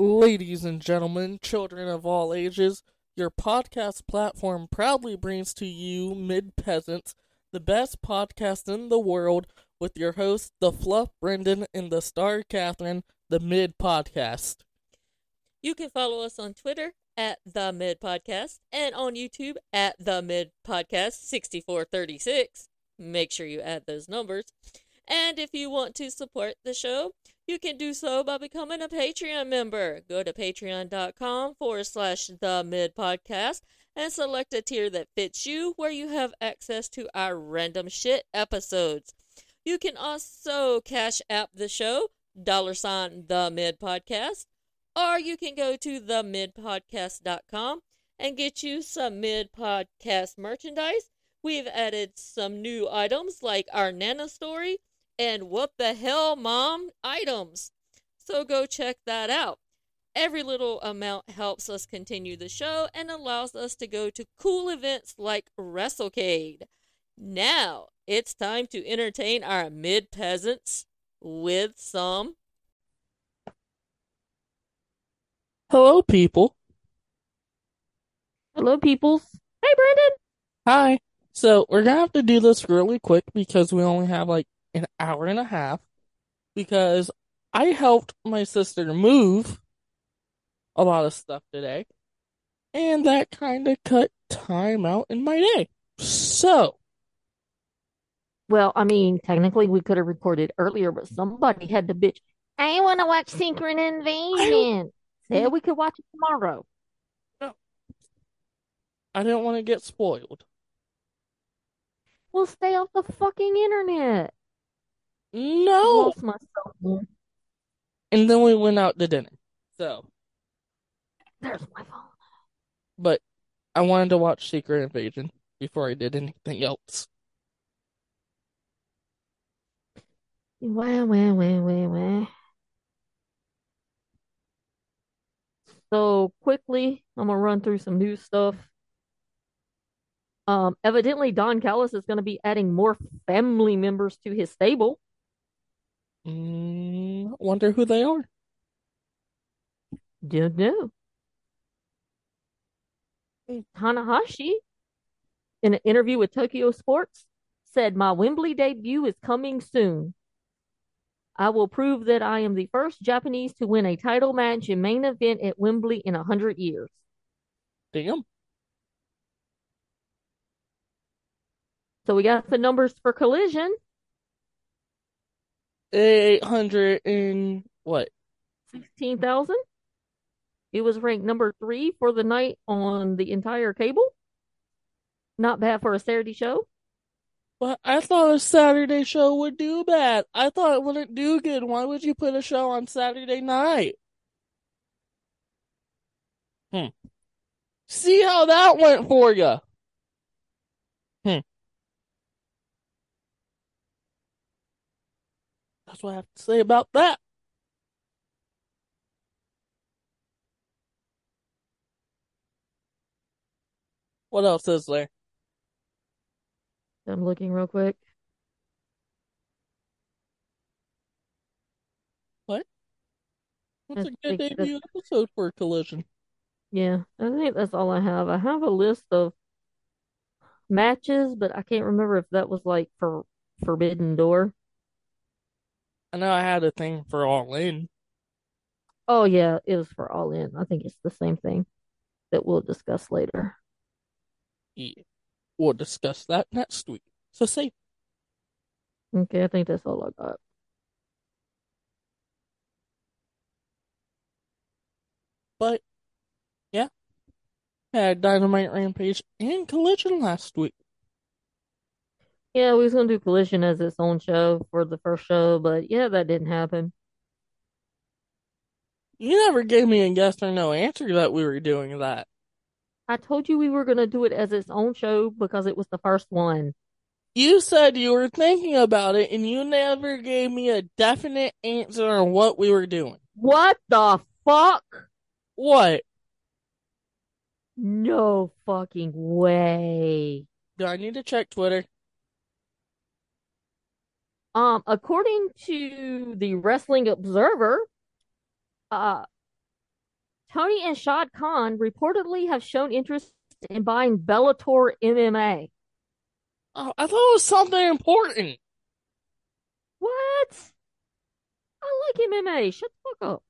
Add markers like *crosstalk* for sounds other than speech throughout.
Ladies and gentlemen, children of all ages, your podcast platform proudly brings to you Mid Peasants, the best podcast in the world, with your hosts, the Fluff Brendan and the Star Catherine, the Mid Podcast. You can follow us on Twitter at the Mid Podcast and on YouTube at the Mid Podcast 6436. Make sure you add those numbers. And if you want to support the show, you can do so by becoming a Patreon member. Go to patreon.com forward slash the mid podcast and select a tier that fits you where you have access to our random shit episodes. You can also cash app the show, dollar sign the mid podcast, or you can go to themidpodcast.com and get you some mid podcast merchandise. We've added some new items like our Nana story and what the hell, mom items. So go check that out. Every little amount helps us continue the show and allows us to go to cool events like WrestleCade. Now it's time to entertain our mid peasants with some. Hello, people. Hello, peoples. Hey, Brandon. Hi. So, we're gonna have to do this really quick because we only have like an hour and a half. Because I helped my sister move a lot of stuff today. And that kind of cut time out in my day. So, Well, I mean, technically we could have recorded earlier, but somebody had to bitch. I want to watch Secret Invasion. Said we could watch it tomorrow. No. I didn't want to get spoiled. We'll stay off the fucking internet. No! lost myself. man. And then we went out to dinner. So, There's my phone. but I wanted to watch Secret Invasion before I did anything else. Wah, wah, wah, wah, wah. So quickly, I'm gonna run through some new stuff. Um, evidently Don Callis is gonna be adding more family members to his stable. Mm, wonder who they are. Don't know. Tanahashi, in an interview with Tokyo Sports, said, My Wembley debut is coming soon. I will prove that I am the first Japanese to win a title match in main event at Wembley in a hundred years. Damn. So we got the numbers for Collision. 800 and what? 16,000. It was ranked number three for the night on the entire cable. Not bad for a Saturday show. But I thought a Saturday show would do bad. I thought it wouldn't do good. Why would you put a show on Saturday night? Hmm. See how that went for you. Hmm. That's what I have to say about that. What else is there? I'm looking real quick. What? What's I a good think that's- debut episode for Collision? Yeah, I think that's all I have. I have a list of matches, but I can't remember if that was like for Forbidden Door. I know I had a thing for All In. Oh yeah, it was for All In. I think it's the same thing that we'll discuss later. Yeah. We'll discuss that next week. So say Okay, I think that's all I got. But yeah, had Dynamite Rampage and Collision last week. Yeah, we was gonna do Collision as its own show for the first show, but yeah, that didn't happen. You never gave me a yes or no answer that we were doing that. I told you we were gonna do it as its own show because it was the first one. You said you were thinking about it and you never gave me a definite answer on what we were doing. What the fuck? What? No fucking way. Do I need to check Twitter? Um, according to the Wrestling Observer, uh, Tony and Shad Khan reportedly have shown interest in buying Bellator MMA. Oh, I thought it was something important. What? I like MMA. Shut the fuck up.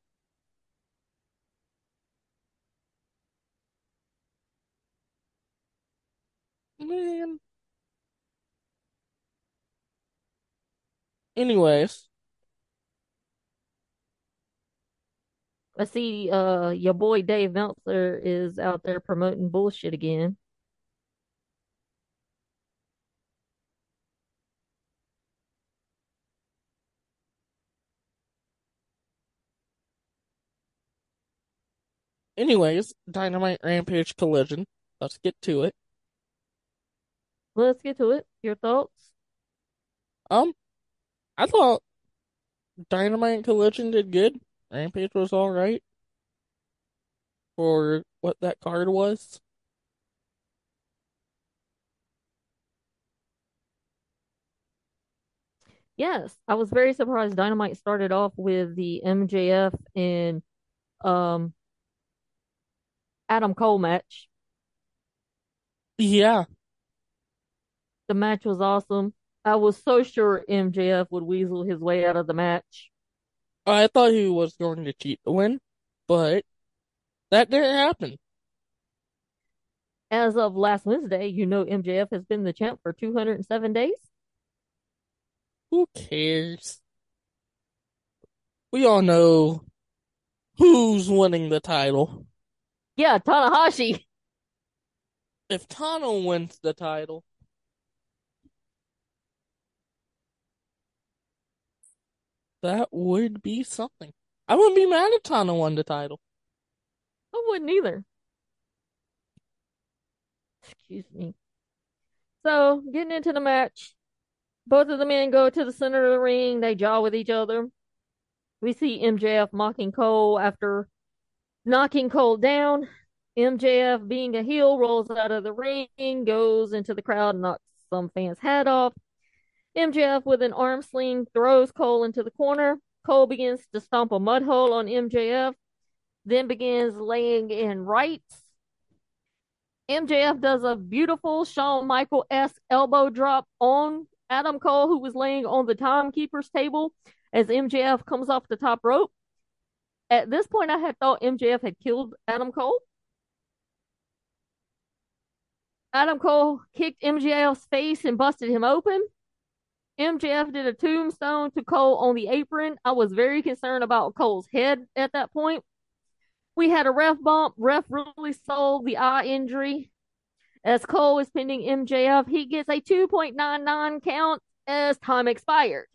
Man. Anyways, I see uh your boy Dave Meltzer is out there promoting bullshit again. anyways, Dynamite Rampage Collision. Let's get to it. Let's get to it. Your thoughts? Um, I thought Dynamite Collision did good. Rampage was all right for what that card was. Yes, I was very surprised Dynamite started off with the MJF and um Adam Cole match. Yeah, The match was awesome. I was so sure MJF would weasel his way out of the match. I thought he was going to cheat the win, but that didn't happen. As of last Wednesday, you know MJF has been the champ for 207 days. Who cares? We all know who's winning the title. Yeah, Tanahashi. If Tana wins the title, that would be something. I wouldn't be mad if Tana won the title. I wouldn't either. Excuse me. So, getting into the match, both of the men go to the center of the ring. They jaw with each other. We see MJF mocking Cole after knocking Cole down. MJF, being a heel, rolls out of the ring, goes into the crowd, knocks some fan's hat off. MJF, with an arm sling, throws Cole into the corner. Cole begins to stomp a mud hole on MJF, then begins laying in rights. MJF does a beautiful Shawn Michael esque elbow drop on Adam Cole, who was laying on the timekeeper's table as MJF comes off the top rope. At this point, I had thought MJF had killed Adam Cole. Adam Cole kicked MJF's face and busted him open. MJF did a tombstone to Cole on the apron. I was very concerned about Cole's head at that point. We had a ref bump. Ref really sold the eye injury. As Cole is pinning MJF, he gets a 2.99 count as time expired,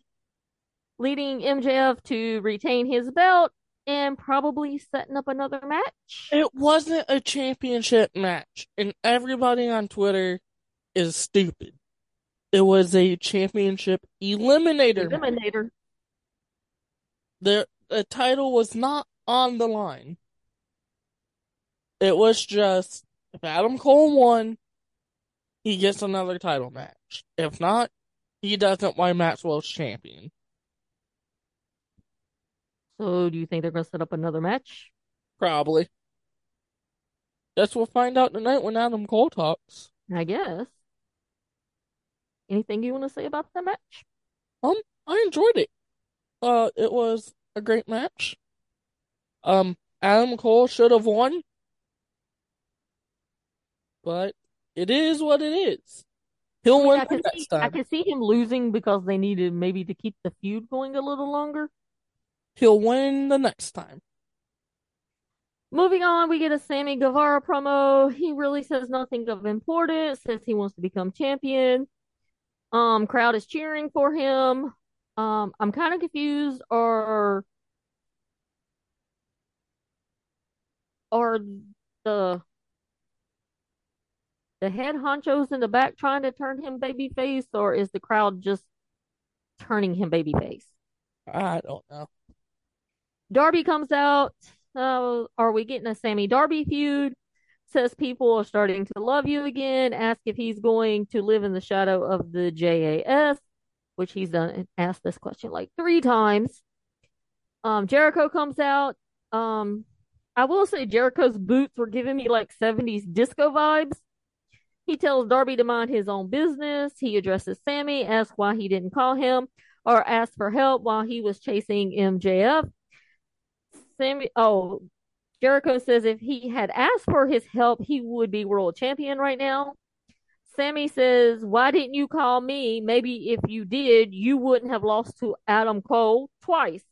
leading MJF to retain his belt and probably setting up another match. It wasn't a championship match, and everybody on Twitter is stupid. It was a championship eliminator. Eliminator. The, the title was not on the line. It was just if Adam Cole won, he gets another title match. If not, he doesn't why Maxwell's champion. So, do you think they're going to set up another match? Probably. Guess we'll find out tonight when Adam Cole talks. I guess. Anything you want to say about that match? Um, I enjoyed it. Uh, it was a great match. Um, Adam Cole should have won, but it is what it is. He'll I mean, win I can next see, I can see him losing because they needed maybe to keep the feud going a little longer. He'll win the next time. Moving on, we get a Sammy Guevara promo. He really says nothing of importance, says he wants to become champion. Um, crowd is cheering for him. Um, I'm kind of confused. Are are the the head honchos in the back trying to turn him babyface, or is the crowd just turning him babyface? I don't know. Darby comes out. Uh, are we getting a Sammy Darby feud? Says people are starting to love you again. Ask if he's going to live in the shadow of the JAS, which he's done asked this question like three times. Um, Jericho comes out. Um, I will say Jericho's boots were giving me like 70s disco vibes. He tells Darby to mind his own business. He addresses Sammy, asks why he didn't call him or ask for help while he was chasing MJF. Sammy, oh, Jericho says if he had asked for his help, he would be world champion right now. Sammy says, Why didn't you call me? Maybe if you did, you wouldn't have lost to Adam Cole twice.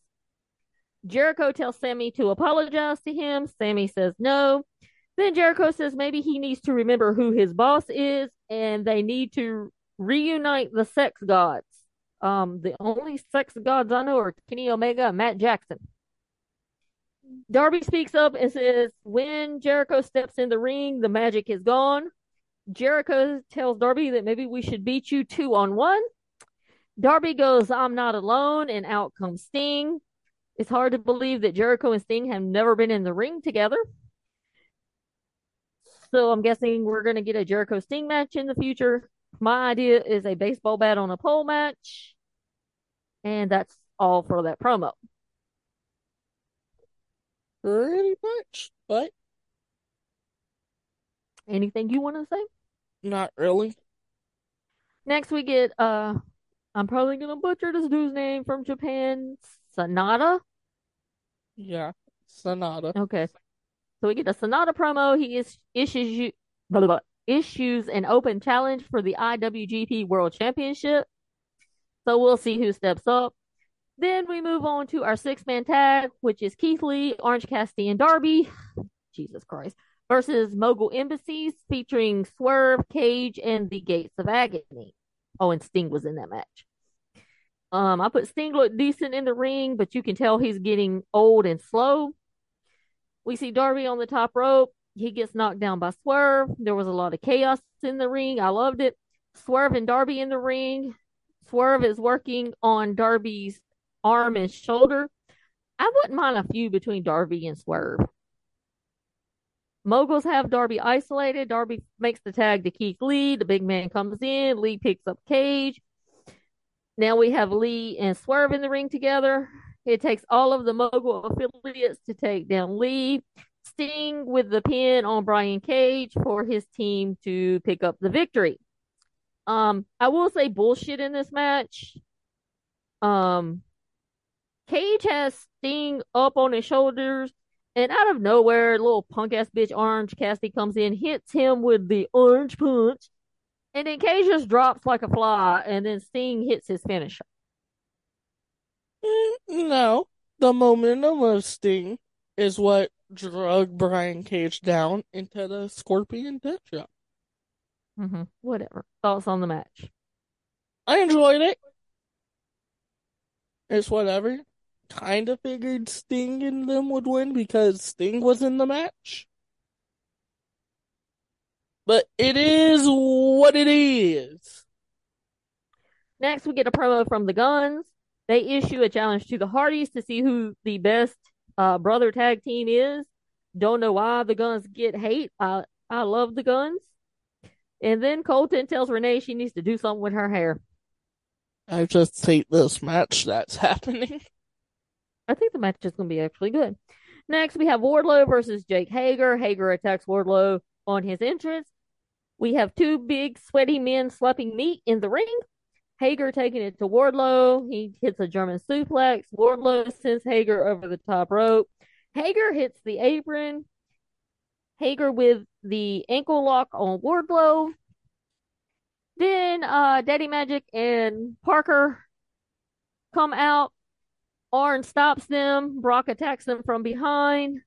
Jericho tells Sammy to apologize to him. Sammy says no. Then Jericho says maybe he needs to remember who his boss is and they need to reunite the sex gods. Um, the only sex gods I know are Kenny Omega and Matt Jackson. Darby speaks up and says, When Jericho steps in the ring, the magic is gone. Jericho tells Darby that maybe we should beat you two on one. Darby goes, I'm not alone, and out comes Sting. It's hard to believe that Jericho and Sting have never been in the ring together. So I'm guessing we're going to get a Jericho Sting match in the future. My idea is a baseball bat on a pole match. And that's all for that promo. Pretty much, but Anything you want to say? not really. Next, we get, uh, I'm probably to butcher this dude's name from Japan, Sanada. Yeah, Sanada. Okay. So we get a Sanada promo. He is issues you blah, blah, blah, issues an open challenge for the IWGP World Championship. So we'll see who steps up. Then we move on to our six man tag, which is Keith Lee, Orange Cassidy, and Darby. *sighs* Jesus Christ. Versus Mogul Embassies featuring Swerve, Cage, and the Gates of Agony. Oh, and Sting was in that match. Um, I put Sting looked decent in the ring, but you can tell he's getting old and slow. We see Darby on the top rope. He gets knocked down by Swerve. There was a lot of chaos in the ring. I loved it. Swerve and Darby in the ring. Swerve is working on Darby's arm and shoulder. I wouldn't mind a feud between Darby and Swerve. Moguls have Darby isolated. Darby makes the tag to Keith Lee. The big man comes in. Lee picks up Cage. Now we have Lee and Swerve in the ring together. It takes all of the Mogul affiliates to take down Lee. Sting with the pin on Brian Cage for his team to pick up the victory. Um, I will say bullshit in this match. Um, Cage has Sting up on his shoulders, and out of nowhere, little punk ass bitch Orange Cassidy comes in, hits him with the orange punch, and then Cage just drops like a fly, and then Sting hits his finisher. Mm, No, the momentum of Sting is what drug Brian Cage down into the Scorpion Death Drop. Mm-hmm. Whatever. Thoughts on the match? I enjoyed it. It's whatever. Kind of figured Sting and them would win because Sting was in the match. But it is what it is. Next, we get a promo from the Guns. They issue a challenge to the Hardys to see who the best uh, brother tag team is. Don't know why the Guns get hate. I I love the Guns. And then Colten tells Renee she needs to do something with her hair. I just hate this match that's *laughs* happening. I think the match is going to be actually good. Next, we have Wardlow versus Jake Hager. Hager attacks Wardlow on his entrance. We have two big sweaty men slapping meat in the ring. Hager taking it to Wardlow. He hits a German suplex. Wardlow sends Hager over the top rope. Hager hits the apron. Hager with the ankle lock on Wardlow. Then uh, Daddy Magic and Parker come out. Arn stops them. Brock attacks them from behind.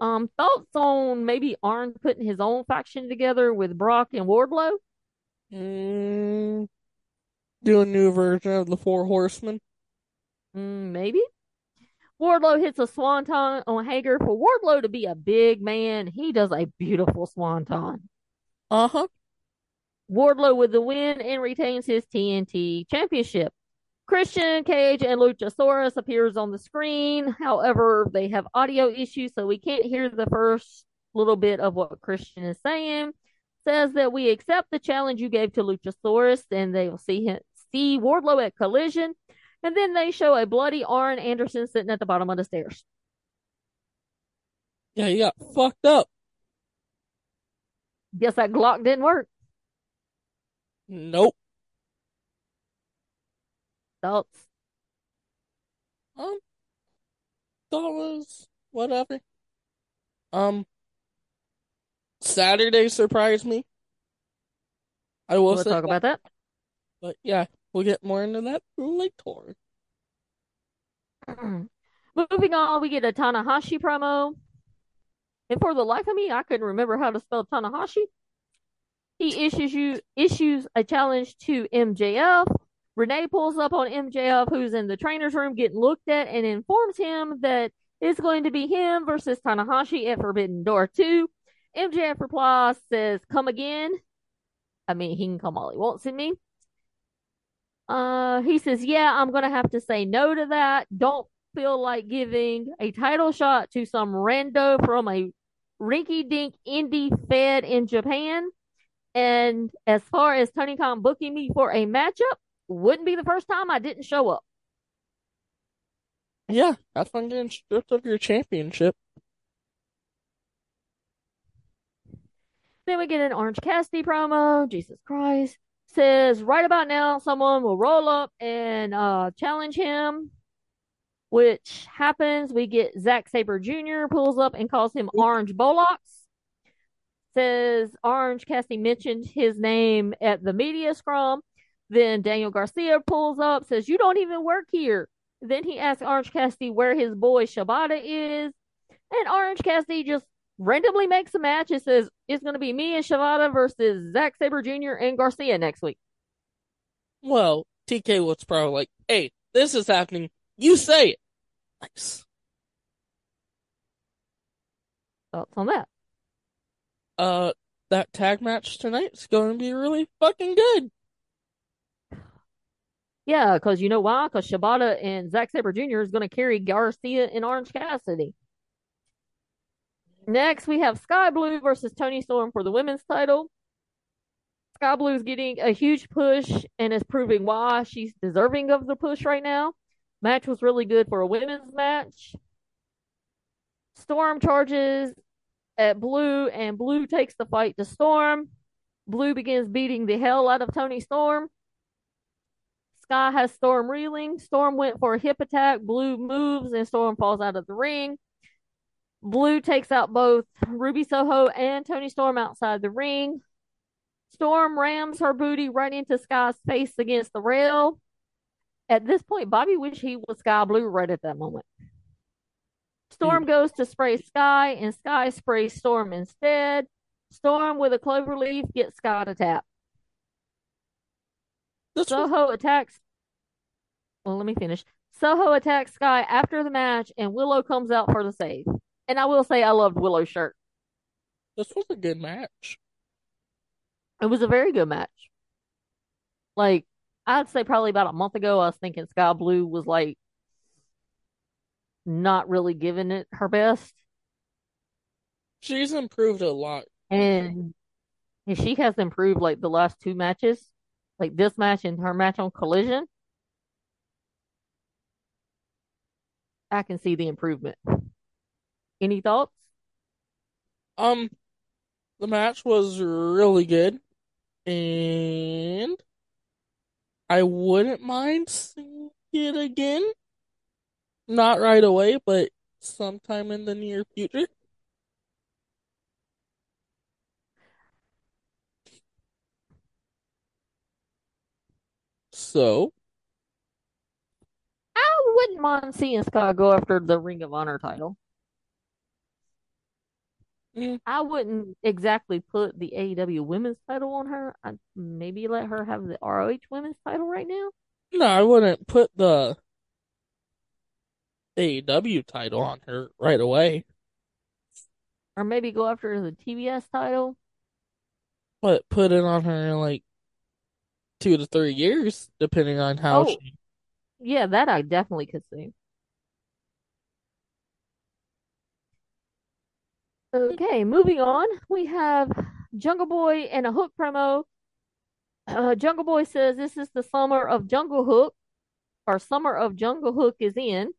Um, thoughts on maybe Arn putting his own faction together with Brock and Wardlow? Mm, do a new version of the Four Horsemen. Mm, maybe. Wardlow hits a swanton on Hager. For Wardlow to be a big man, he does a beautiful swanton. Uh huh. Wardlow with the win and retains his TNT championship. Christian Cage and Luchasaurus appears on the screen. However, they have audio issues, so we can't hear the first little bit of what Christian is saying. Says that we accept the challenge you gave to Luchasaurus, and they will see him see Wardlow at Collision, and then they show a bloody Arn Anderson sitting at the bottom of the stairs. Yeah, he got fucked up. Guess that Glock didn't work. Nope. Thoughts? Um, was whatever. Um, Saturday surprised me. I will We'll talk that, about that. but yeah, we'll get more into that later. *clears throat* Moving on, we get a Tanahashi promo. And for the life of me, I couldn't remember how to spell Tanahashi. He issues you issues a challenge to MJF. Renee pulls up on MJF, who's in the trainer's room getting looked at, and informs him that it's going to be him versus Tanahashi at Forbidden Door 2. MJF replies, says, Come again. I mean, he can come all he wants in me. Uh, he says, Yeah, I'm going to have to say no to that. Don't feel like giving a title shot to some rando from a rinky dink indie fed in Japan. And as far as Tony Khan booking me for a matchup, wouldn't be the first time I didn't show up. Yeah, have fun getting stripped of your championship. Then we get an Orange Cassidy promo. Jesus Christ. Says right about now, someone will roll up and uh, challenge him, which happens. We get Zack Sabre Jr. pulls up and calls him Orange Bollocks. Says Orange Cassidy mentioned his name at the media scrum. Then Daniel Garcia pulls up, says, You don't even work here. Then he asks Orange Cassidy where his boy Shibata is. And Orange Cassidy just randomly makes a match. It says it's going to be me and Shibata versus Zack Sabre Jr. and Garcia next week. Well, TK was probably like, hey, this is happening. You say it. Nice. Thoughts on that? Uh, that tag match tonight's going to be really fucking good. Yeah, because you know why? Because Shibata and Zack Sabre Jr. is going to carry Garcia and Orange Cassidy. Next, we have Skye Blue versus Toni Storm for the women's title. Skye Blue is getting a huge push and is proving why she's deserving of the push right now. Match was really good for a women's match. Storm charges at Blue, and Blue takes the fight to Storm. Blue begins beating the hell out of Toni Storm. Skye has Storm reeling. Storm went for a hip attack. Blue moves, and Storm falls out of the ring. Blue takes out both Ruby Soho and Toni Storm outside the ring. Storm rams her booty right into Skye's face against the rail. At this point, Bobby wished he was Skye Blue right at that moment. Storm hmm. goes to spray Skye, and Skye sprays Storm instead. Storm with a clover leaf gets Skye to tap. This was, Soho attacks. Well, let me finish. Soho attacks Skye after the match, and Willow comes out for the save. And I will say, I loved Willow's shirt. this was a good match. It was a very good match. Like, I'd say probably about a month ago, I was thinking Skye Blue was like not really giving it her best. She's improved a lot. And she has improved like the last two matches, like this match and her match on Collision. I can see the improvement. Any thoughts? Um, the match was really good, and I wouldn't mind seeing it again. Not right away, but sometime in the near future. So, I wouldn't mind seeing Skye go after the Ring of Honor title. mm, I wouldn't exactly put the AEW women's title on her. I'd maybe let her have the ROH women's title right now. no, I wouldn't put the AEW title on her right away, Or maybe go after the TBS title. but put it on her like two to three years, depending on how Oh. she. Yeah, that I definitely could see. Okay, moving on. We have Jungle Boy and a Hook promo. Uh, Jungle Boy says this is the summer of Jungle Hook, or summer of Jungle Hook is in.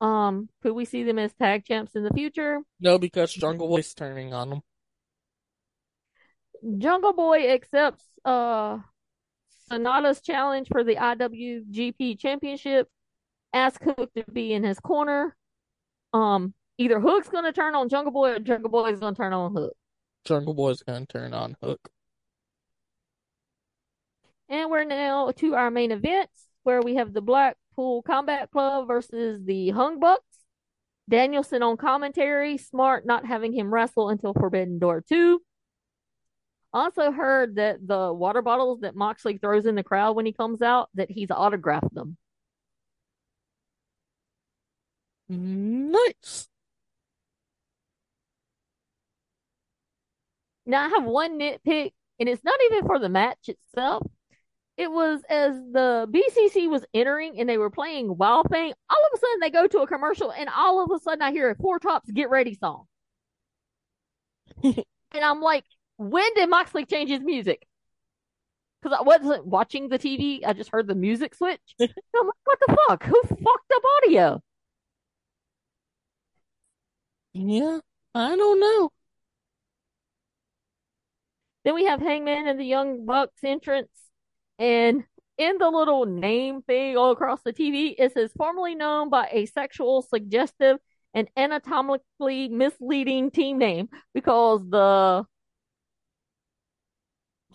Um, could we see them as tag champs in the future? No, because Jungle Boy's turning on them. Jungle Boy accepts uh Sanada's challenge for the IWGP Championship. Ask Hook to be in his corner. Um, either Hook's gonna turn on Jungle Boy or Jungle Boy's gonna turn on Hook. Jungle Boy's gonna turn on Hook. And we're now to our main events where we have the Blackpool Combat Club versus the Hung Bucks. Danielson on commentary, smart not having him wrestle until Forbidden Door 2. Also heard that the water bottles that Moxley throws in the crowd when he comes out, that he's autographed them. Nice. Now I have one nitpick, and it's not even for the match itself. It was as the BCC was entering and they were playing Wild Thing. All of a sudden they go to a commercial, and all of a sudden I hear a Four Tops Get Ready song, *laughs* and I'm like, when did Moxley change his music? Because I wasn't watching the TV, I just heard the music switch. *laughs* I'm like, what the fuck? Who fucked up audio? Yeah, I don't know. Then we have Hangman and the Young Bucks entrance. And in the little name thing all across the TV, it says formerly known by a sexual, suggestive, and anatomically misleading team name because the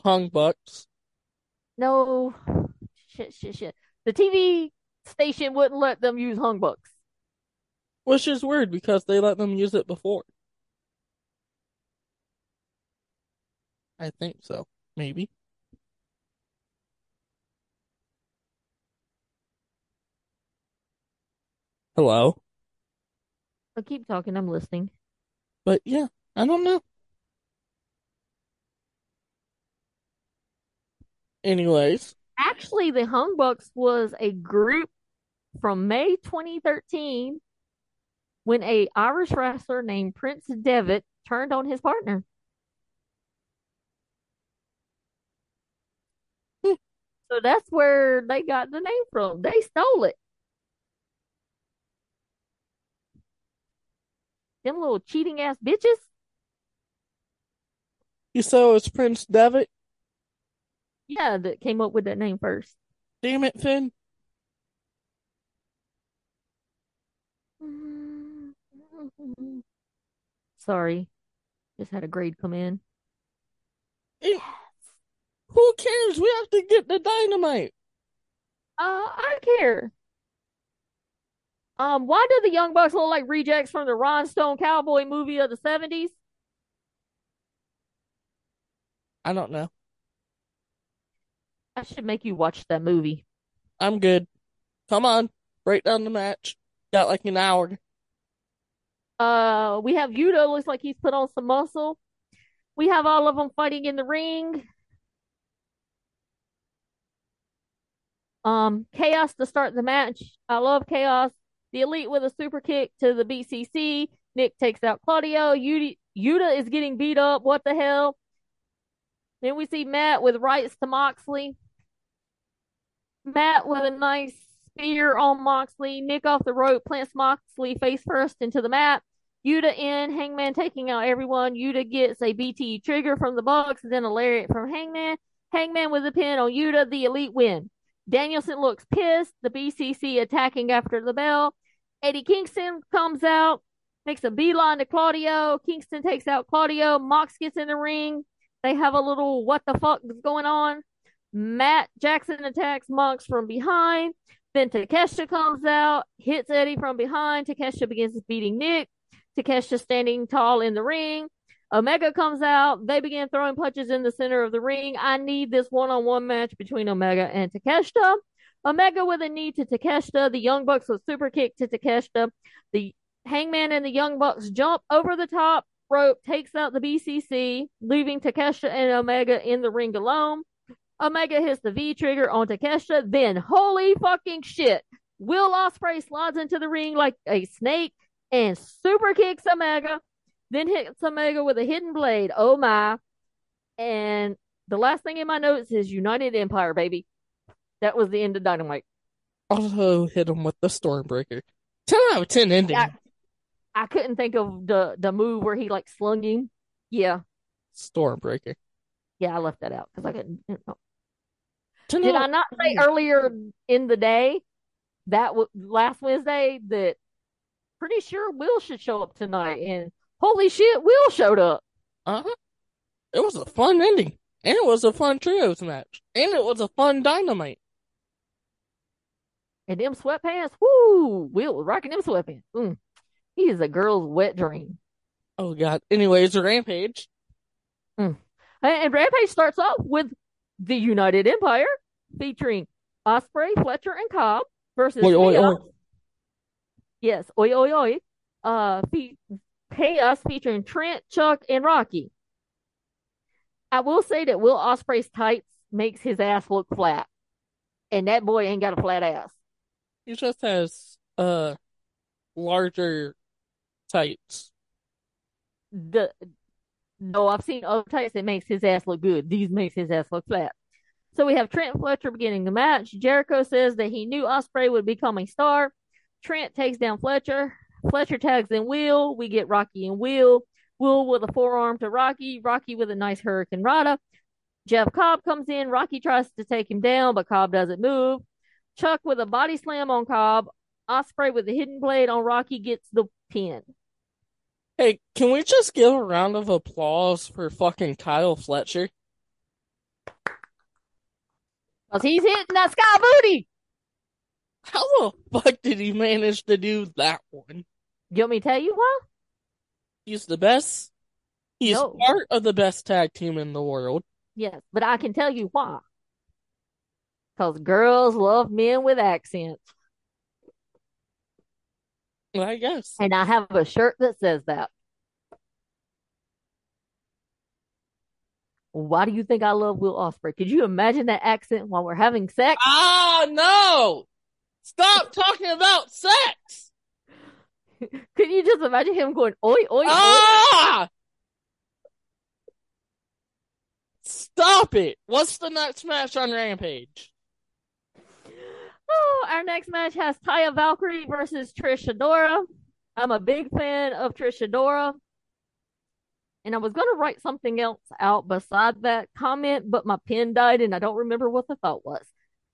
Hung Bucks. no shit shit shit the TV station wouldn't let them use Hung Bucks. Which is weird because they let them use it before. I think so. Maybe. Hello? I'll keep talking, I'm listening. But yeah, I don't know. Anyways, Actually, the Hung Bucks was a group from May 2013 when a Irish wrestler named Prince Devitt turned on his partner. Hmm. So that's where they got the name from. They stole it. Them little cheating ass bitches. you saw it's Prince Devitt? Yeah, that came up with that name first. Damn it, Finn. Sorry. Just had a grade come in. Eh, Who cares? We have to get the dynamite. Uh, I care. Um, why do the Young Bucks look like rejects from the Rhinestone Cowboy movie of the 70s? I don't know. I should make you watch that movie. I'm good. Come on, break down the match. Got like an hour. Uh, we have Yuta, looks like he's put on some muscle. We have all of them fighting in the ring. Um, Chaos to start the match. I love Chaos. The Elite with a super kick to the BCC. Nick takes out Claudio. Yuta is getting beat up. What the hell? Then we see Matt with rights to Moxley. Matt with a nice spear on Moxley. Nick off the rope plants Moxley face first into the mat. Yuta in, Hangman taking out everyone. Yuta gets a V trigger from the Bucks, then a lariat from Hangman. Hangman with a pin on Yuta, the elite win. Danielson looks pissed. The BCC attacking after the bell. Eddie Kingston comes out, makes a beeline to Claudio. Kingston takes out Claudio. Mox gets in the ring. They have a little what the fuck is going on. Matt Jackson attacks Mox from behind. Then Takeshita comes out, hits Eddie from behind. Takeshita begins beating Nick. Takeshita standing tall in the ring. Omega comes out. They begin throwing punches in the center of the ring. I need this one-on-one match between Omega and Takeshita. Omega with a knee to Takeshita. The Young Bucks with super kick to Takeshita. The Hangman and the Young Bucks jump over the top rope, takes out the BCC, leaving Takeshita and Omega in the ring alone. Omega hits the V trigger on Takeshita. Then, holy fucking shit, Will Ospreay slides into the ring like a snake and super kicks Omega. Then hits Omega with a hidden blade. Oh my. And the last thing in my notes is United Empire, baby. That was the end of Dynamite. Also hit him with the Stormbreaker. 10 out of 10 ending. I, I couldn't think of the the move where he like slung him. Yeah, Stormbreaker. Yeah, I left that out because I couldn't. you know. 10 Did I not say earlier in the day that w- last Wednesday that pretty sure Will should show up tonight? And holy shit, Will showed up. Uh-huh. It was a fun ending. And it was a fun trios match. And it was a fun dynamite. And them sweatpants, whoo, Will was rocking them sweatpants. Mm. He is a girl's wet dream. Oh god. Anyways, Rampage. And, and Rampage starts off with the United Empire featuring Ospreay, Fletcher, and Cobb versus Oi, oi, Chaos. oi. Yes, oi oi oi. Uh, fe- Chaos featuring Trent, Chuck, and Rocky. I will say that Will Ospreay's tights makes his ass look flat, and that boy ain't got a flat ass. He just has uh larger tights. The no, I've seen other tights that makes his ass look good. These makes his ass look flat. So we have Trent Fletcher beginning the match. Jericho says that he knew Ospreay would become a star. Trent takes down Fletcher. Fletcher tags in Will. We get Rocky and Will. Will with a forearm to Rocky. Rocky with a nice Hurricanrana. Jeff Cobb comes in. Rocky tries to take him down, but Cobb doesn't move. Chuck with a body slam on Cobb. Ospreay with a hidden blade on Rocky gets the pin. Hey, can we just give a round of applause for fucking Kyle Fletcher? Cause he's hitting that sky booty. How the fuck did he manage to do that one? You want me to tell you why? He's the best. He's No. part of the best tag team in the world. Yes, but I can tell you why. Because girls love men with accents. I guess. And I have a shirt that says that. Why do you think I love Will Ospreay? Could you imagine that accent while we're having sex? Ah, no! Stop talking about sex! *laughs* Could you just imagine him going, oi, oi, oi? Ah! Stop it! What's the next match on Rampage? Oh, our next match has Taya Valkyrie versus Trish Adora. I'm a big fan of Trish Adora. And I was going to write something else out beside that comment, but my pen died and I don't remember what the thought was.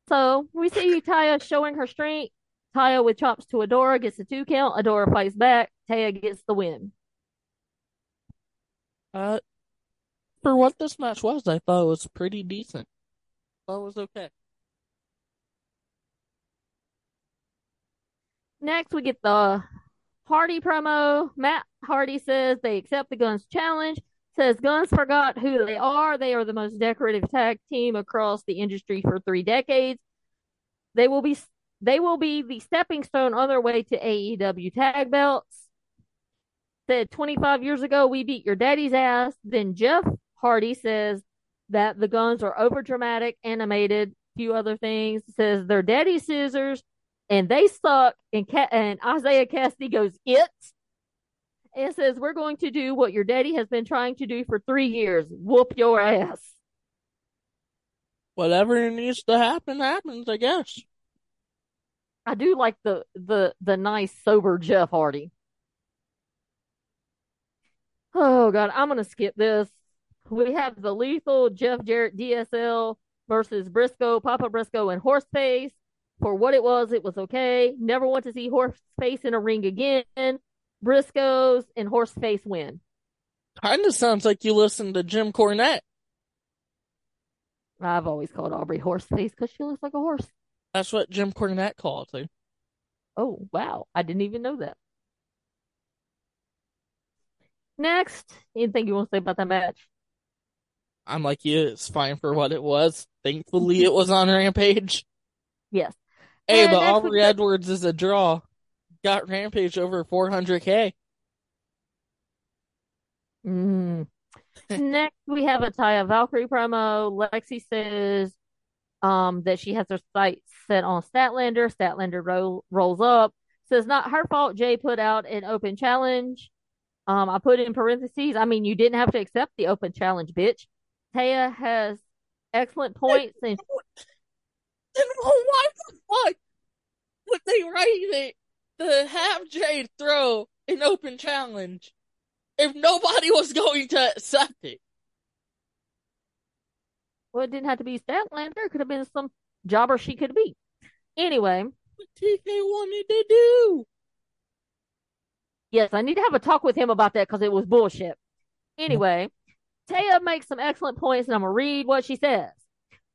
So we see Taya showing her strength. Taya with chops to Adora gets a two count. Adora fights back. Taya gets the win. Uh, for what this match was, I thought it was pretty decent. Thought it was okay. Next, we get the Hardy promo. Matt Hardy says they accept the Guns challenge. Says Guns forgot who they are. They are the most decorative tag team across the industry for three decades. They will be they will be the stepping stone on their way to AEW tag belts. Said 25 years ago we beat your daddy's ass. Then Jeff Hardy says that the Guns are over dramatic, animated, few other things. Says they're daddy scissors and they suck. And Ca- and Isaiah Cassidy goes, it, and says, we're going to do what your daddy has been trying to do for three years: whoop your ass. Whatever needs to happen happens, I guess. I do like the the the nice sober Jeff Hardy. Oh God, I'm gonna skip this. We have the lethal Jeff Jarrett DSL versus Briscoe, Papa Briscoe, and Horseface. For what it was, it was okay. Never want to see Horseface in a ring again. Briscoes and Horseface win. Kind of sounds like you listen to Jim Cornette. I've always called Aubrey Horseface because she looks like a horse. That's what Jim Cornette called her. Oh, wow. I didn't even know that. Next, anything you want to say about that match? I'm like you, it's fine for what it was. Thankfully, it was on Rampage. Yes. Hey, And but Aubrey Edwards is a draw. Got Rampage over 400k. Mm. Next, we have a Taya Valkyrie promo. Lexi says um, that she has her sights set on Statlander. Statlander ro- rolls up. Says not her fault. Jade put out an open challenge. Um, I put in parentheses. I mean, you didn't have to accept the open challenge, bitch. Taya has excellent points, and *laughs* Then why the fuck would they write it the have Jade throw an open challenge if nobody was going to accept it. Well, it didn't have to be Statlander. It could have been some jobber she could be. Anyway, What TK wanted to do. yes, I need to have a talk with him about that because it was bullshit. Anyway, Taya makes some excellent points, and I'm gonna read what she says.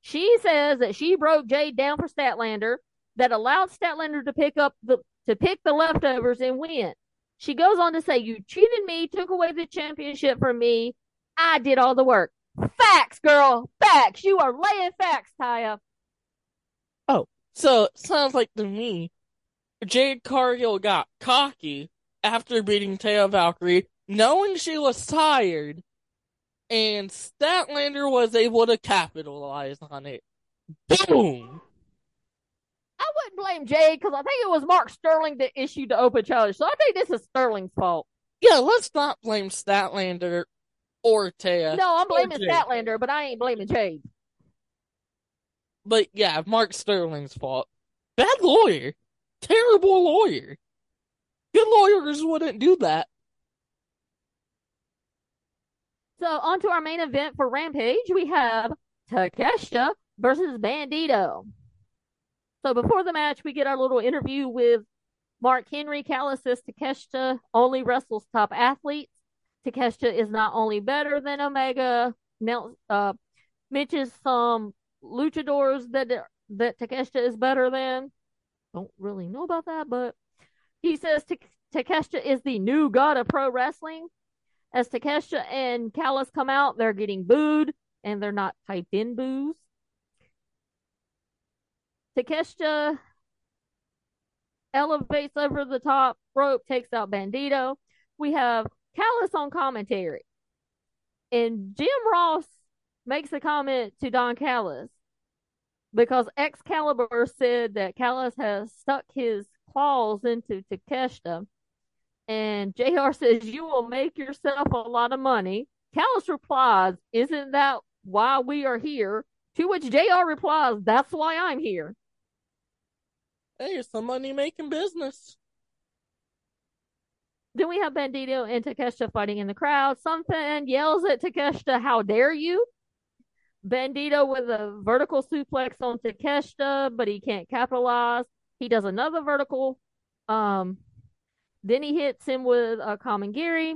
She says that she broke Jade down for Statlander, that allowed Statlander to pick up the to pick the leftovers and win. She goes on to say, "You cheated me, took away the championship from me. I did all the work. Facts, girl, facts. You are laying facts, Taya." Oh, so sounds like to me, Jade Cargill got cocky after beating Taya Valkyrie, knowing she was tired, and Statlander was able to capitalize on it. Boom! I wouldn't blame Jade because I think it was Mark Sterling that issued the open challenge. So I think this is Sterling's fault. Yeah, let's not blame Statlander or Taya. No, I'm blaming Statlander, but I ain't blaming Jade. But yeah, Mark Sterling's fault. Bad lawyer. Terrible lawyer. Good lawyers wouldn't do that. So on to our main event for Rampage, we have Takeshita versus Bandito. So before the match, we get our little interview with Mark Henry. Callis says Takeshita only wrestles top athletes. Takeshita is not only better than Omega, now, uh, mentions some luchadors that that Takeshita is better than. Don't really know about that, but he says Ta- Takeshita is the new god of pro wrestling. As Takeshita and Callis come out, they're getting booed, and they're not typed in boos. Takeshita elevates over the top rope, takes out Bandito. We have Callis on commentary. And Jim Ross makes a comment to Don Callis because Excalibur said that Callis has stuck his claws into Takeshita. And JR says, You will make yourself a lot of money. Callis replies, Isn't that why we are here? To which JR replies, That's why I'm here. Hey, it's a money making business. Then we have Bandito and Takeshita fighting in the crowd. Something yells at Takeshita, How dare you? Bandito with a vertical suplex on Takeshita, but he can't capitalize. He does another vertical. Um, then he hits him with uh, a common Kamingiri.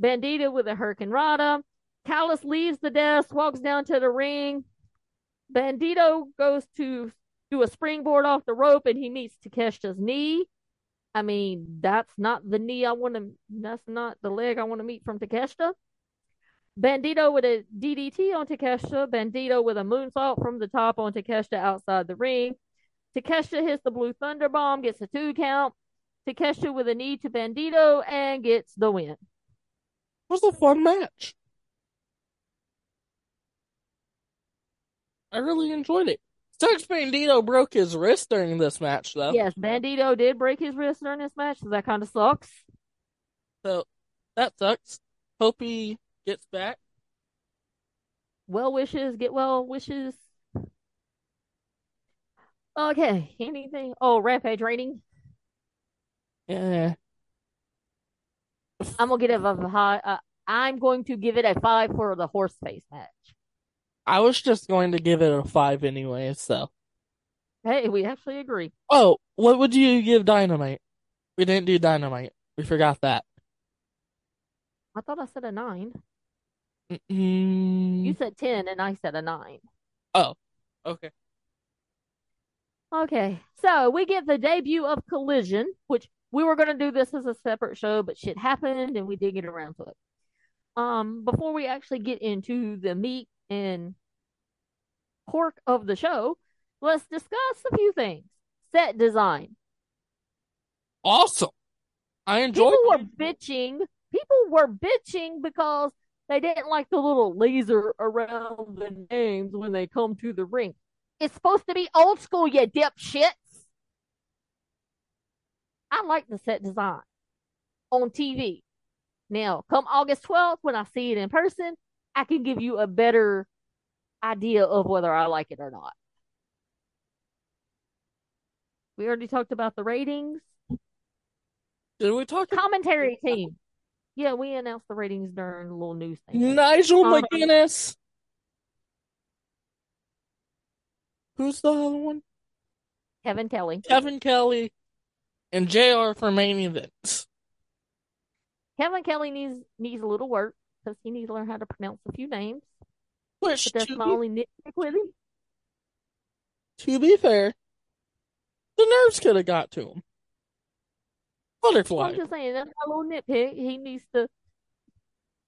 Bandito with a Hurricanrana. Callis leaves the desk, walks down to the ring. Bandito goes to do a springboard off the rope, and he meets Takeshita's knee. I mean, that's not the knee I want to. That's not the leg I want to meet from Takeshita. Bandito with a DDT on Takeshita. Bandito with a moonsault from the top on Takeshita outside the ring. Takeshita hits the blue thunder bomb, gets a two count. Takeshita with a knee to Bandito and gets the win. It was a fun match. I really enjoyed it. Sex Bandito broke his wrist during this match, though. Yes, Bandito did break his wrist during this match, so that kind of sucks. So that sucks. Hope he gets back. Well wishes, get well wishes. Okay, anything? Oh, Rampage rating. Yeah. I'm gonna give it a high. Uh, I'm going to give it a five for the horse face match. I was just going to give it a five anyway, so. Hey, we actually agree. Oh, what would you give Dynamite? We didn't do Dynamite. We forgot that. I thought I said a nine. Mm, You said ten, and I said a nine. oh, okay. Okay, so we get the debut of Collision, which we were gonna do this as a separate show, but shit happened, and we did get around to it. Um, before we actually get into the meat and pork of the show, let's discuss a few things. Set design. Awesome. I enjoyed People were bitching. People were bitching because they didn't like the little laser around the names when they come to the ring. It's supposed to be old school, you dipshits. I like the set design on TV. Now, come August 12th, when I see it in person, I can give you a better idea of whether I like it or not. We already talked about the ratings. Did we talk about Commentary team. Yeah, we announced the ratings during a little news thing. Nigel Um, McGuinness? Who's the other one? Kevin Kelly. Kevin Kelly and JR for main events. Kevin Kelly needs needs a little work because he needs to learn how to pronounce a few names. Which, But that's to my be, only nitpick with him. to be fair, the nerves could have got to him. Butterfly. I'm just saying that's my little nitpick. He needs to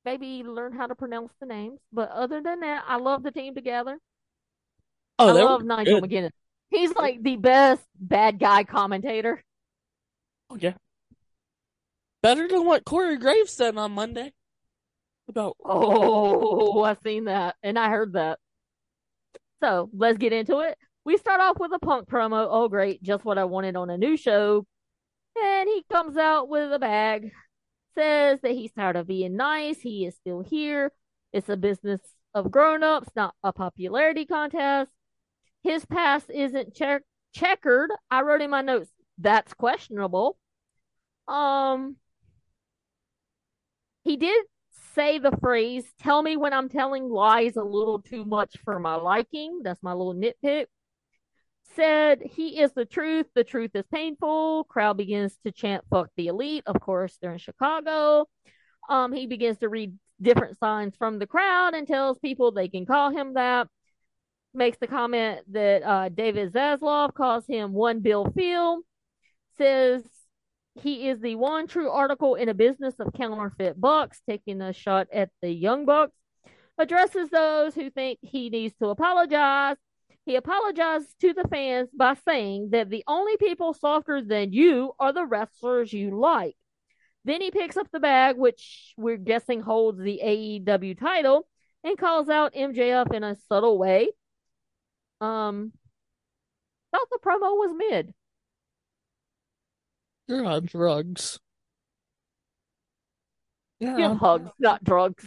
maybe learn how to pronounce the names. But other than that, I love the team together. Oh, I love Nigel good. McGuinness. He's like the best bad guy commentator. Yeah. Better than what Corey Graves said on Monday about Oh, I've seen that and I heard that. So let's get into it. We start off with a punk promo. Oh, great. Just what I wanted on a new show. And he comes out with a bag, says that he's tired of being nice. He is still here. It's a business of grown ups, not a popularity contest. His past isn't check- checkered. I wrote in my notes, that's questionable. Um, he did say the phrase, tell me when I'm telling lies a little too much for my liking. That's my little nitpick. Said he is the truth. The truth is painful. Crowd begins to chant fuck the elite. Of course, they're in Chicago. Um, he begins to read different signs from the crowd and tells people they can call him that. Makes the comment that uh, David Zaslav calls him one Bill Phil. Says he is the one true article in a business of counterfeit bucks, taking a shot at the young bucks. Addresses those who think he needs to apologize. He apologizes to the fans by saying that the only people softer than you are the wrestlers you like. Then he picks up the bag, which we're guessing holds the AEW title, and calls out MJF in a subtle way. Um, thought the promo was mid. You're on drugs. Yeah, Give hugs, not drugs.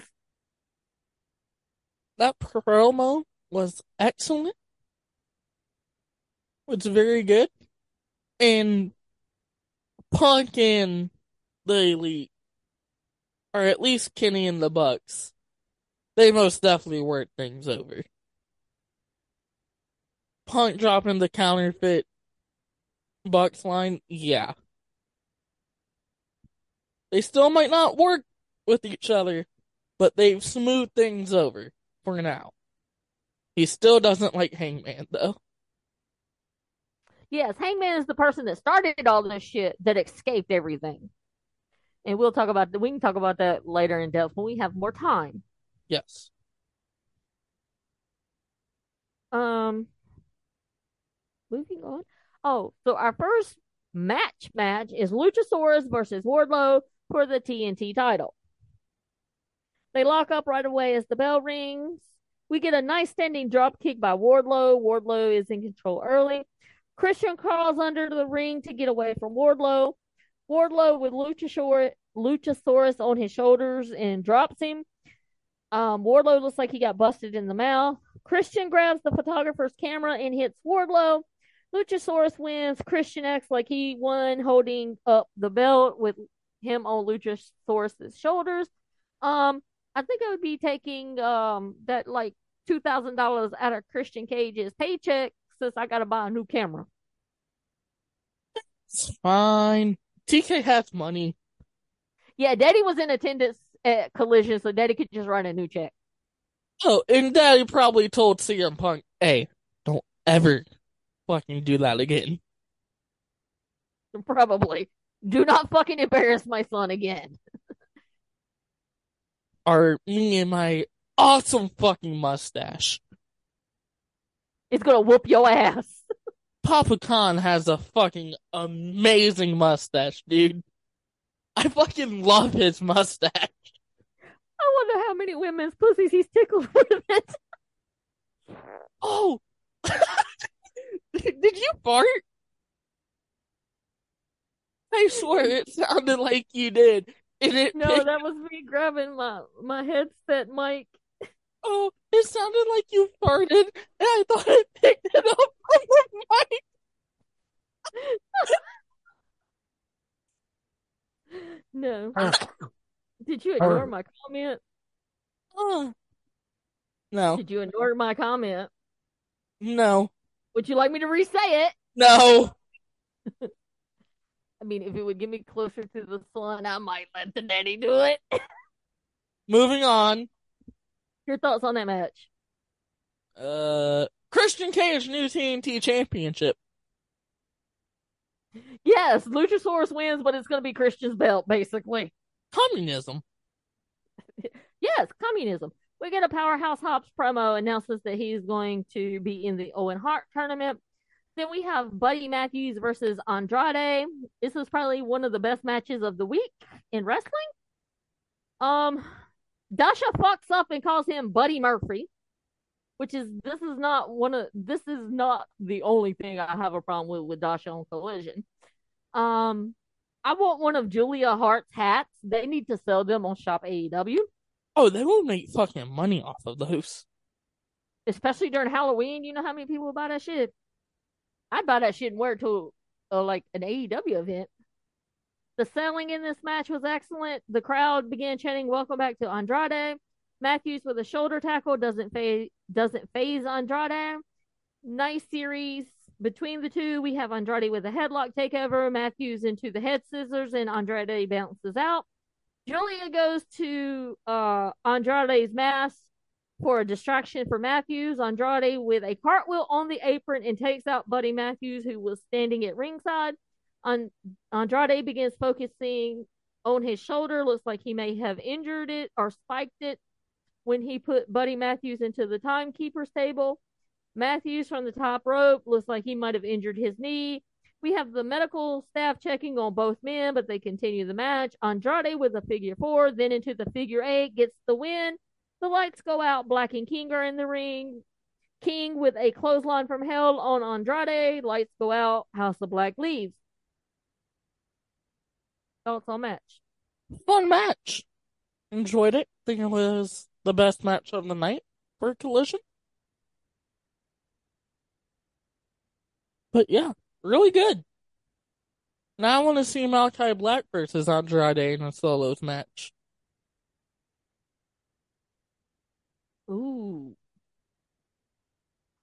that promo was excellent. It's very good. And Punk and the Elite, or at least Kenny and the Bucks, they most definitely worked things over. Punk dropping the counterfeit Bucks line, yeah. They still might not work with each other, but they've smoothed things over for now. He still doesn't like Hangman, though. Yes, Hangman is the person that started all this shit that escaped everything. And we'll talk about we can talk about that later in depth when we have more time. Yes. Um moving on. Oh, so our first match match is Luchasaurus versus Wardlow for the TNT title. They lock up right away as the bell rings. We get a nice standing drop kick by Wardlow. Wardlow is in control early. Christian crawls under the ring to get away from Wardlow. Wardlow with Luchasaurus, Luchasaurus on his shoulders and drops him. Um, Wardlow looks like he got busted in the mouth. Christian grabs the photographer's camera and hits Wardlow. Luchasaurus wins. Christian acts like he won, holding up the belt with him on Luchasaurus's shoulders. Um, I think I would be taking um that like two thousand dollars out of Christian Cage's paycheck since I got to buy a new camera. It's fine. TK has money. Yeah, Daddy was in attendance at Collision, so Daddy could just write a new check. Oh, and Daddy probably told CM Punk, hey, don't ever fucking do that again. *laughs* Probably. Do not fucking embarrass my son again. Or me and my awesome fucking mustache. It's gonna whoop your ass. Papa Khan has a fucking amazing mustache, dude. I fucking love his mustache. I wonder how many women's pussies he's tickled with it. Oh, *laughs* did you fart? I swear it sounded like you did. And it No, picked- that was me grabbing my my headset mic. oh, it sounded like you farted, and I thought it picked it up *laughs* from the mic. no. Did you ignore my comment? Uh, no, Did you ignore my comment? no, Would you like me to re-say it? no. *laughs* I mean, if it would get me closer to the sun, I might let the daddy do it. *laughs* Moving on. Your thoughts on that match? Uh, Christian Cage new TNT Championship. Yes, Luchasaurus wins, but it's going to be Christian's belt, basically. Communism. *laughs* Yes, communism. We get a Powerhouse Hobbs promo announces that he's going to be in the Owen Hart tournament. Then we have Buddy Matthews versus Andrade. This is probably one of the best matches of the week in wrestling. Um, Dasha fucks up and calls him Buddy Murphy, which is this is not one of this is not the only thing I have a problem with with Dasha on Collision. Um, I want one of Julia Hart's hats. They need to sell them on Shop AEW, Oh, they will make fucking money off of those. especially during Halloween. You know how many people buy that shit? I'd buy that shit and wear it to uh, like an AEW event. The selling in this match was excellent. The crowd began chanting "Welcome back to Andrade." Matthews with a shoulder tackle doesn't phase doesn't phase Andrade. Nice series between the two. We have Andrade with a headlock takeover. Matthews into the head scissors, and Andrade bounces out. Julia goes to uh, Andrade's mask for a distraction for Matthews. Andrade with a cartwheel on the apron and takes out Buddy Matthews, who was standing at ringside. An- Andrade begins focusing on his shoulder. Looks like he may have injured it or spiked it when he put Buddy Matthews into the timekeeper's table. Matthews from the top rope looks like he might have injured his knee. We have the medical staff checking on both men, but they continue the match. Andrade with a figure four, then into the figure eight, gets the win. The lights go out. Black and King are in the ring. King with a clothesline from hell on Andrade. Lights go out. House of Black leaves. Thoughts on match? Fun match. Enjoyed it. Think it was the best match of the night for Collision. But yeah, really good. Now I want to see Malachi Black versus Andrade in a solos match. Ooh.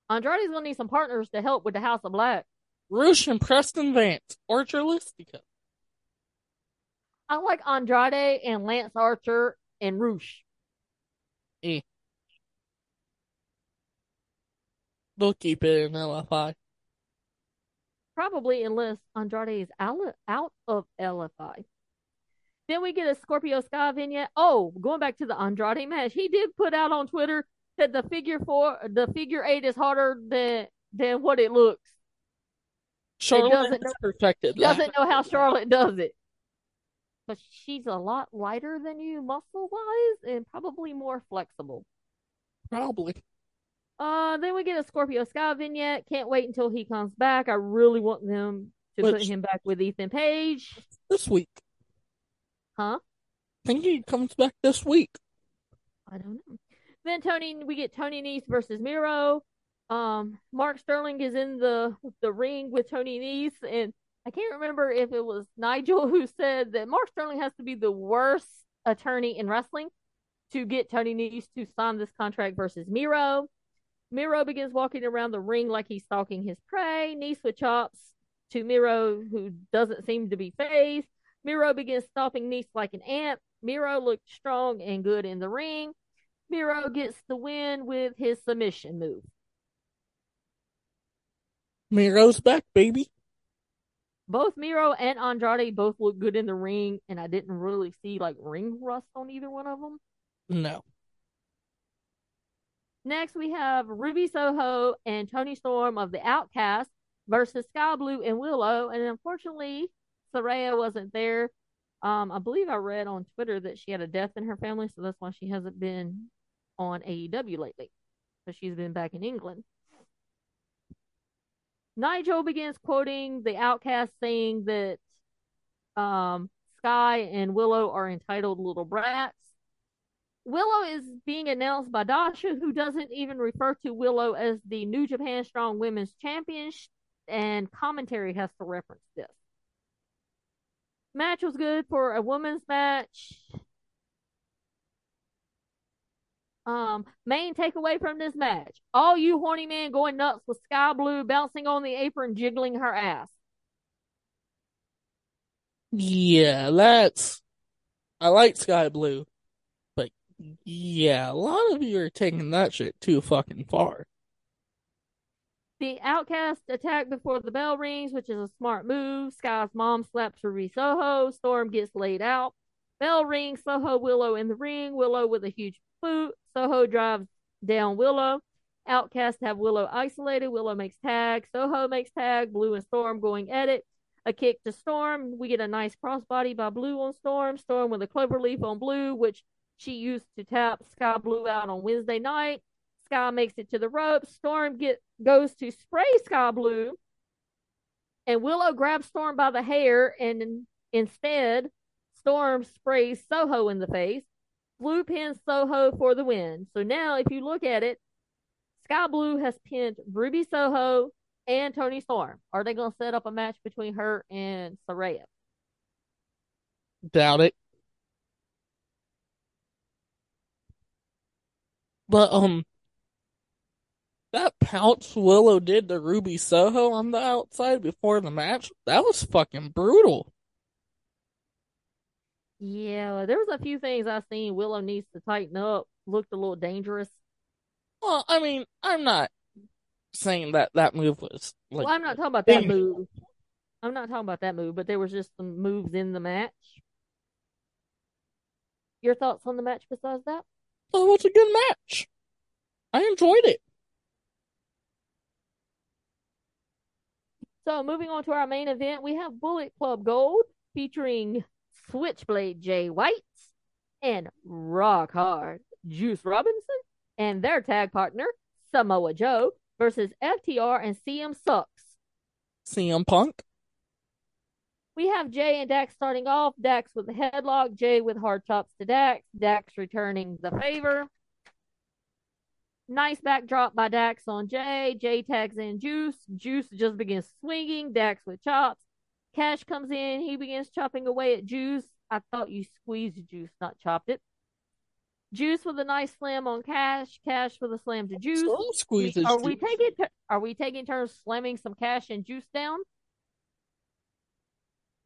Andrade's gonna need some partners to help with the House of Black. Roosh and Preston Vance, or Dralístico. I like Andrade and Lance Archer and Roosh. Eh. They'll keep it in LFI. Probably unless Andrade is out, out of LFI. Then we get a Scorpio Sky vignette. Oh, going back to the Andrade match, he did put out on Twitter that the figure four, the figure eight is harder than than what it looks. Charlotte doesn't has perfected. Doesn't know how Charlotte does it. But she's a lot lighter than you muscle wise and probably more flexible. Probably. Uh, then we get a Scorpio Sky vignette. Can't wait until he comes back. I really want them to put him back with Ethan Page. This week. Huh? I think he comes back this week. I don't know. Then Tony, we get Tony Nese versus Miro. Um, Mark Sterling is in the the ring with Tony Nese, and I can't remember if it was Nigel *laughs* who said that Mark Sterling has to be the worst attorney in wrestling to get Tony Nese to sign this contract versus Miro. Miro begins walking around the ring like he's stalking his prey. Nese with chops to Miro, who doesn't seem to be phased. Miro begins stomping Nese like an ant. Miro looked strong and good in the ring. Miro gets the win with his submission move. Miro's back, baby. Both Miro and Andrade both look good in the ring, and I didn't really see like ring rust on either one of them. No. Next, we have Ruby Soho and Toni Storm of the Outcast versus Skye Blue and Willow. And unfortunately, Saraya wasn't there. Um, I believe I read on Twitter that she had a death in her family, so that's why she hasn't been on AEW lately. So she's been back in England. Nigel begins quoting the Outcast, saying that um, Skye and Willow are entitled little brats. Willow is being announced by Dasha, who doesn't even refer to Willow as the New Japan Strong Women's Champion, and commentary has to reference this. Match was good for a women's match. Um, main takeaway from this match: all you horny men going nuts with Skye Blue bouncing on the apron, jiggling her ass. Yeah, that's. I like Skye Blue, but yeah, a lot of you are taking that shit too fucking far. The Outcast attack before the bell rings, which is a smart move. Skye's mom slaps Ruby Soho. Storm gets laid out. Bell rings. Soho Willow in the ring. Willow with a huge boot. Soho drives down Willow. Outcast have Willow isolated. Willow makes tag. Soho makes tag. Blue and Storm going at it. A kick to Storm. We get a nice crossbody by Blue on Storm. Storm with a clover leaf on Blue, which she used to tap Skye Blue out on Wednesday night. Skye makes it to the ropes. Storm get goes to spray Skye Blue, and Willow grabs Storm by the hair, and instead, Storm sprays Soho in the face. Blue pins Soho for the win. So now, if you look at it, Skye Blue has pinned Ruby Soho and Toni Storm. Are they going to set up a match between her and Saraya? Doubt it. But um, that pounce Willow did to Ruby Soho on the outside before the match, that was fucking brutal. Yeah, there was a few things I seen Willow needs to tighten up. Looked a little dangerous. Well, I mean, I'm not saying that that move was like. Well, I'm not talking about that move. I'm not talking about that move, but there was just some moves in the match. Your thoughts on the match besides that? Oh, it was a good match. I enjoyed it. So, moving on to our main event, we have Bullet Club Gold featuring Switchblade Jay White and Rock Hard Juice Robinson and their tag partner, Samoa Joe, versus FTR and CM Sucks. CM Punk. We have Jay and Dax starting off. Dax with a headlock, Jay with hard chops to Dax. Dax returning the favor. Nice backdrop by Dax on Jay. Jay tags in Juice. Juice just begins swinging. Dax with chops. Cash comes in. He begins chopping away at Juice. I thought you squeezed Juice, not chopped it. Juice with a nice slam on Cash. Cash with a slam to Juice. squeezes are we taking are we taking turns slamming some Cash and Juice down?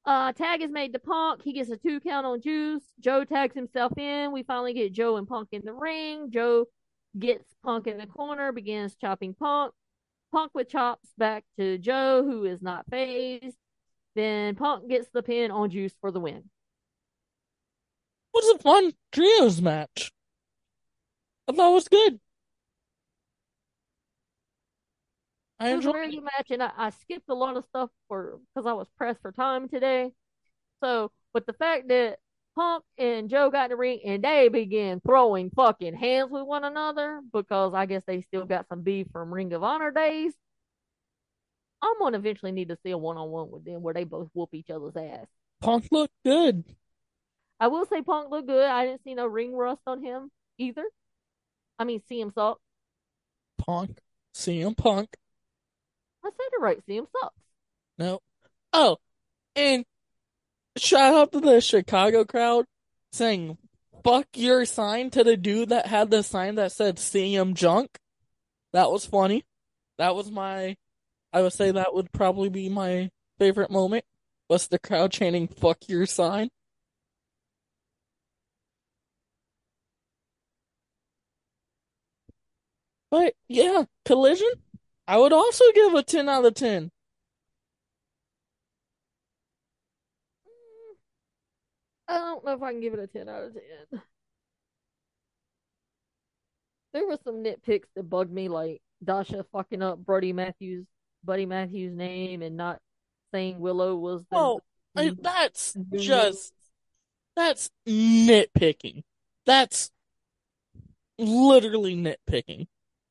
Uh, tag is made to Punk. He gets a two count on Juice. Joe tags himself in. We finally get Joe and Punk in the ring. Joe gets Punk in the corner, begins chopping Punk. Punk with chops back to Joe, who is not phased. Then Punk gets the pin on Juice for the win. Was a fun trios match. I thought it was good. I It was a enjoyed it. match, and I, I skipped a lot of stuff for because I was pressed for time today. So, but the fact that Punk and Joe got in the ring and they began throwing fucking hands with one another because I guess they still got some beef from Ring of Honor days. I'm gonna eventually need to see a one on one with them where they both whoop each other's ass. Punk looked good. I will say Punk looked good. I didn't see no ring rust on him either. I mean, CM Sucks. Punk. CM Punk. I said it right. CM Sucks. No. Oh, and shout out to the Chicago crowd saying fuck your sign to the dude that had the sign that said CM Junk. That was funny. That was my, I would say that would probably be my favorite moment. Was the crowd chanting fuck your sign. But yeah, Collision, I would also give a 10 out of 10. I don't know if I can give it a 10 out of 10. There were some nitpicks that bugged me, like Dasha fucking up Brody Matthews, Buddy Matthews' name and not saying Willow was the. Oh, I, that's just that's nitpicking. That's literally nitpicking.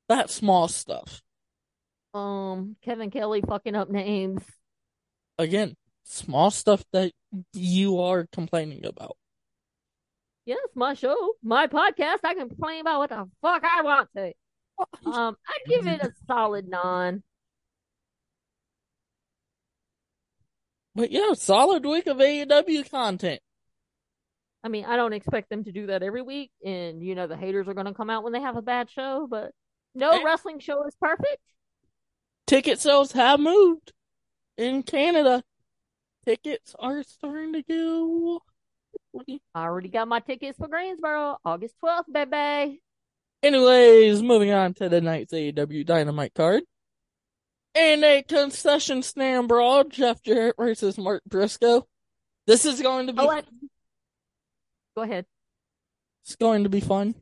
That small stuff. um Kevin Kelly fucking up names. Again, small stuff that you are complaining about. Yes, my show, my podcast. I complain about what the fuck I want to. Um, I'd give it a solid nine. But yeah, solid week of AEW content. I mean, I don't expect them to do that every week, and you know the haters are going to come out when they have a bad show. But no Eh. wrestling show is perfect. Ticket sales have moved in Canada. Tickets are starting to go. I already got my tickets for Greensboro, August twelfth, baby. Anyways, moving on to the night's AEW Dynamite card. In a concession stand brawl, Jeff Jarrett versus Mark Briscoe. This is going to be Oh, go ahead. it's going to be fun.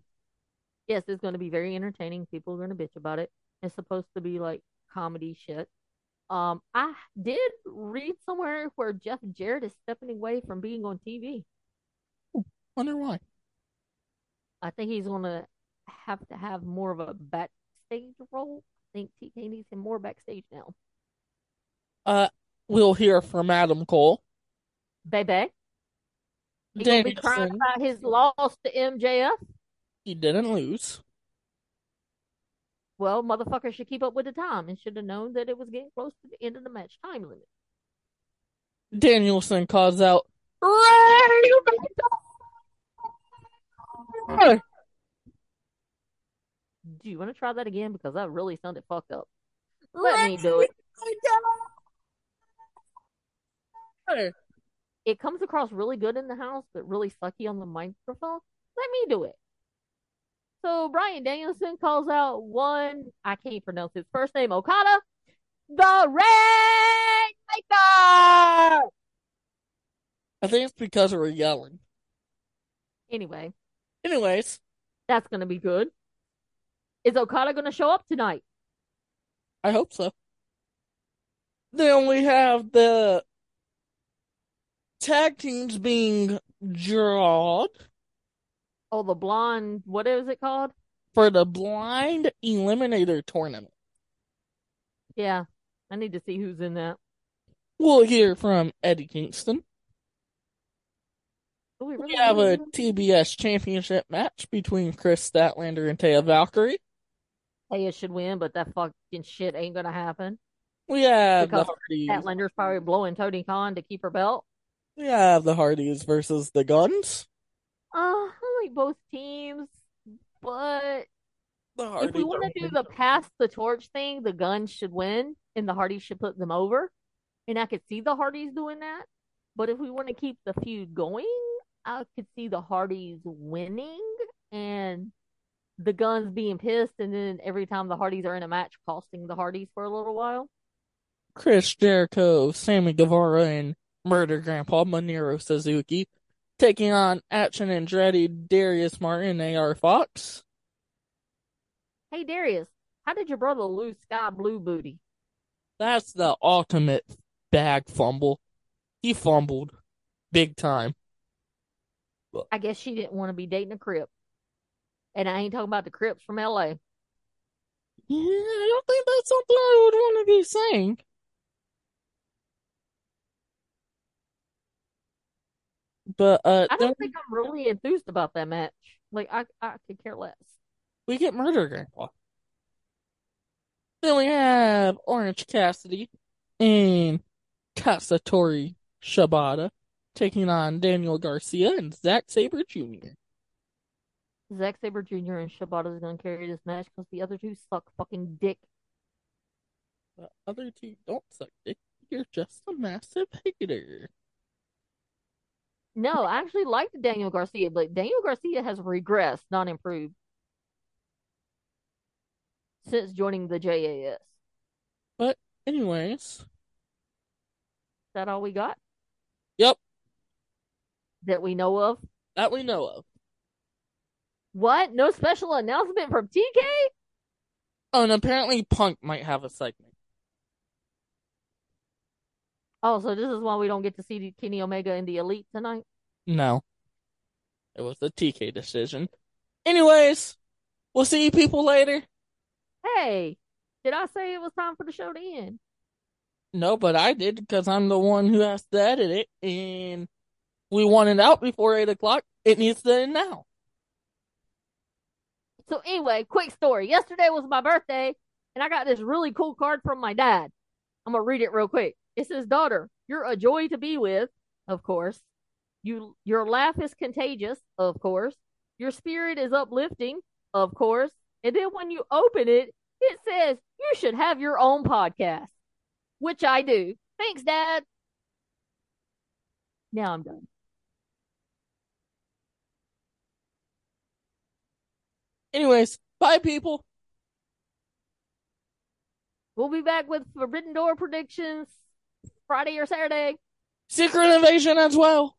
Yes, it's going to be very entertaining. People are going to bitch about it. It's supposed to be like comedy shit. Um, I did read somewhere where Jeff Jarrett is stepping away from being on TV. Wonder why. I think he's going to have to have more of a backstage role. I think TK needs him more backstage now. Uh, we'll hear from Adam Cole. Baby. He gonna be crying about his loss to MJF. he didn't lose. Well, motherfucker should keep up with the time and should have known that it was getting close to the end of the match time limit. Danielson calls out, Ray Do you want to try that again? Because that really sounded fucked up. Let me do it. It comes across really good in the house, but really sucky on the microphone. Let me do it. So Brian Danielson calls out one, I can't pronounce his first name, Okada, the Rainmaker. I think it's because we're yelling. Anyway, Anyways, that's going to be good. Is Okada going to show up tonight? I hope so. Then we have the tag teams being drawn Oh, the blonde, what is it called? for the blind eliminator tournament. Yeah, I need to see who's in that. We'll hear from Eddie Kingston. Do we really We have a TBS championship match between Kris Statlander and Taya Valkyrie. Taya should win, but that fucking shit ain't to happen. We have the Hardys. Statlander's probably blowing Tony Khan to keep her belt. We have the Hardys versus the Guns. Uh, I like both teams, but The if we want to do the pass the torch thing, the Guns should win, and the Hardys should put them over. And I could see the Hardys doing that. But if we want to keep the feud going, I could see the Hardys winning and the Guns being pissed, and then every time the Hardys are in a match, costing the Hardys for a little while. Chris Jericho, Sammy Guevara, and Murder Grandpa Minoru Suzuki taking on Action Andretti, Darius Martin, AR Fox. Hey Darius, how did your brother lose Skye Blue Booty? That's the ultimate bag fumble. He fumbled big time. I guess she didn't want to be dating a Crip. And I ain't talking about the Crips from LA. Yeah, I don't think that's something I would want to be saying. But uh, I don't think I'm really enthused about that match. Like I I could care less. we get Murder Grandpa. Then we have Orange Cassidy and Katsuyori Shibata taking on Daniel Garcia and Zack Sabre Jr. Zack Sabre Jr. and Shibata is gonna carry this match because the other two suck fucking dick. The other two don't suck dick. You're just a massive hater. No, I actually liked Daniel Garcia, but Daniel Garcia has regressed, not improved, since joining the JAS. But, Anyways, that all we got yep, that we know of? that we know of. What? No special announcement from TK? Oh, and apparently Punk might have a segment. Oh, so this is why we don't get to see Kenny Omega in the Elite tonight. No. It was the TK decision. Anyways, we'll see you people later. Hey, did I say it was time for the show to end? No, but I did because I'm the one who has to edit it, and we want it out before 8 o'clock. It needs to end now. So anyway, quick story. Yesterday was my birthday, and I got this really cool card from my dad. I'm gonna read it real quick. It says, daughter, you're a joy to be with, of course. You your laugh is contagious, of course. Your spirit is uplifting, of course. And then when you open it, it says you should have your own podcast, which I do. Thanks, Dad. Now I'm done. Anyways, bye, people. We'll be back with Forbidden Door predictions Friday or Saturday. Secret Invasion as well.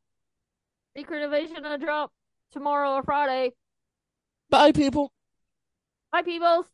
Secret Invasion to drop tomorrow or Friday. Bye, people. Bye, peoples.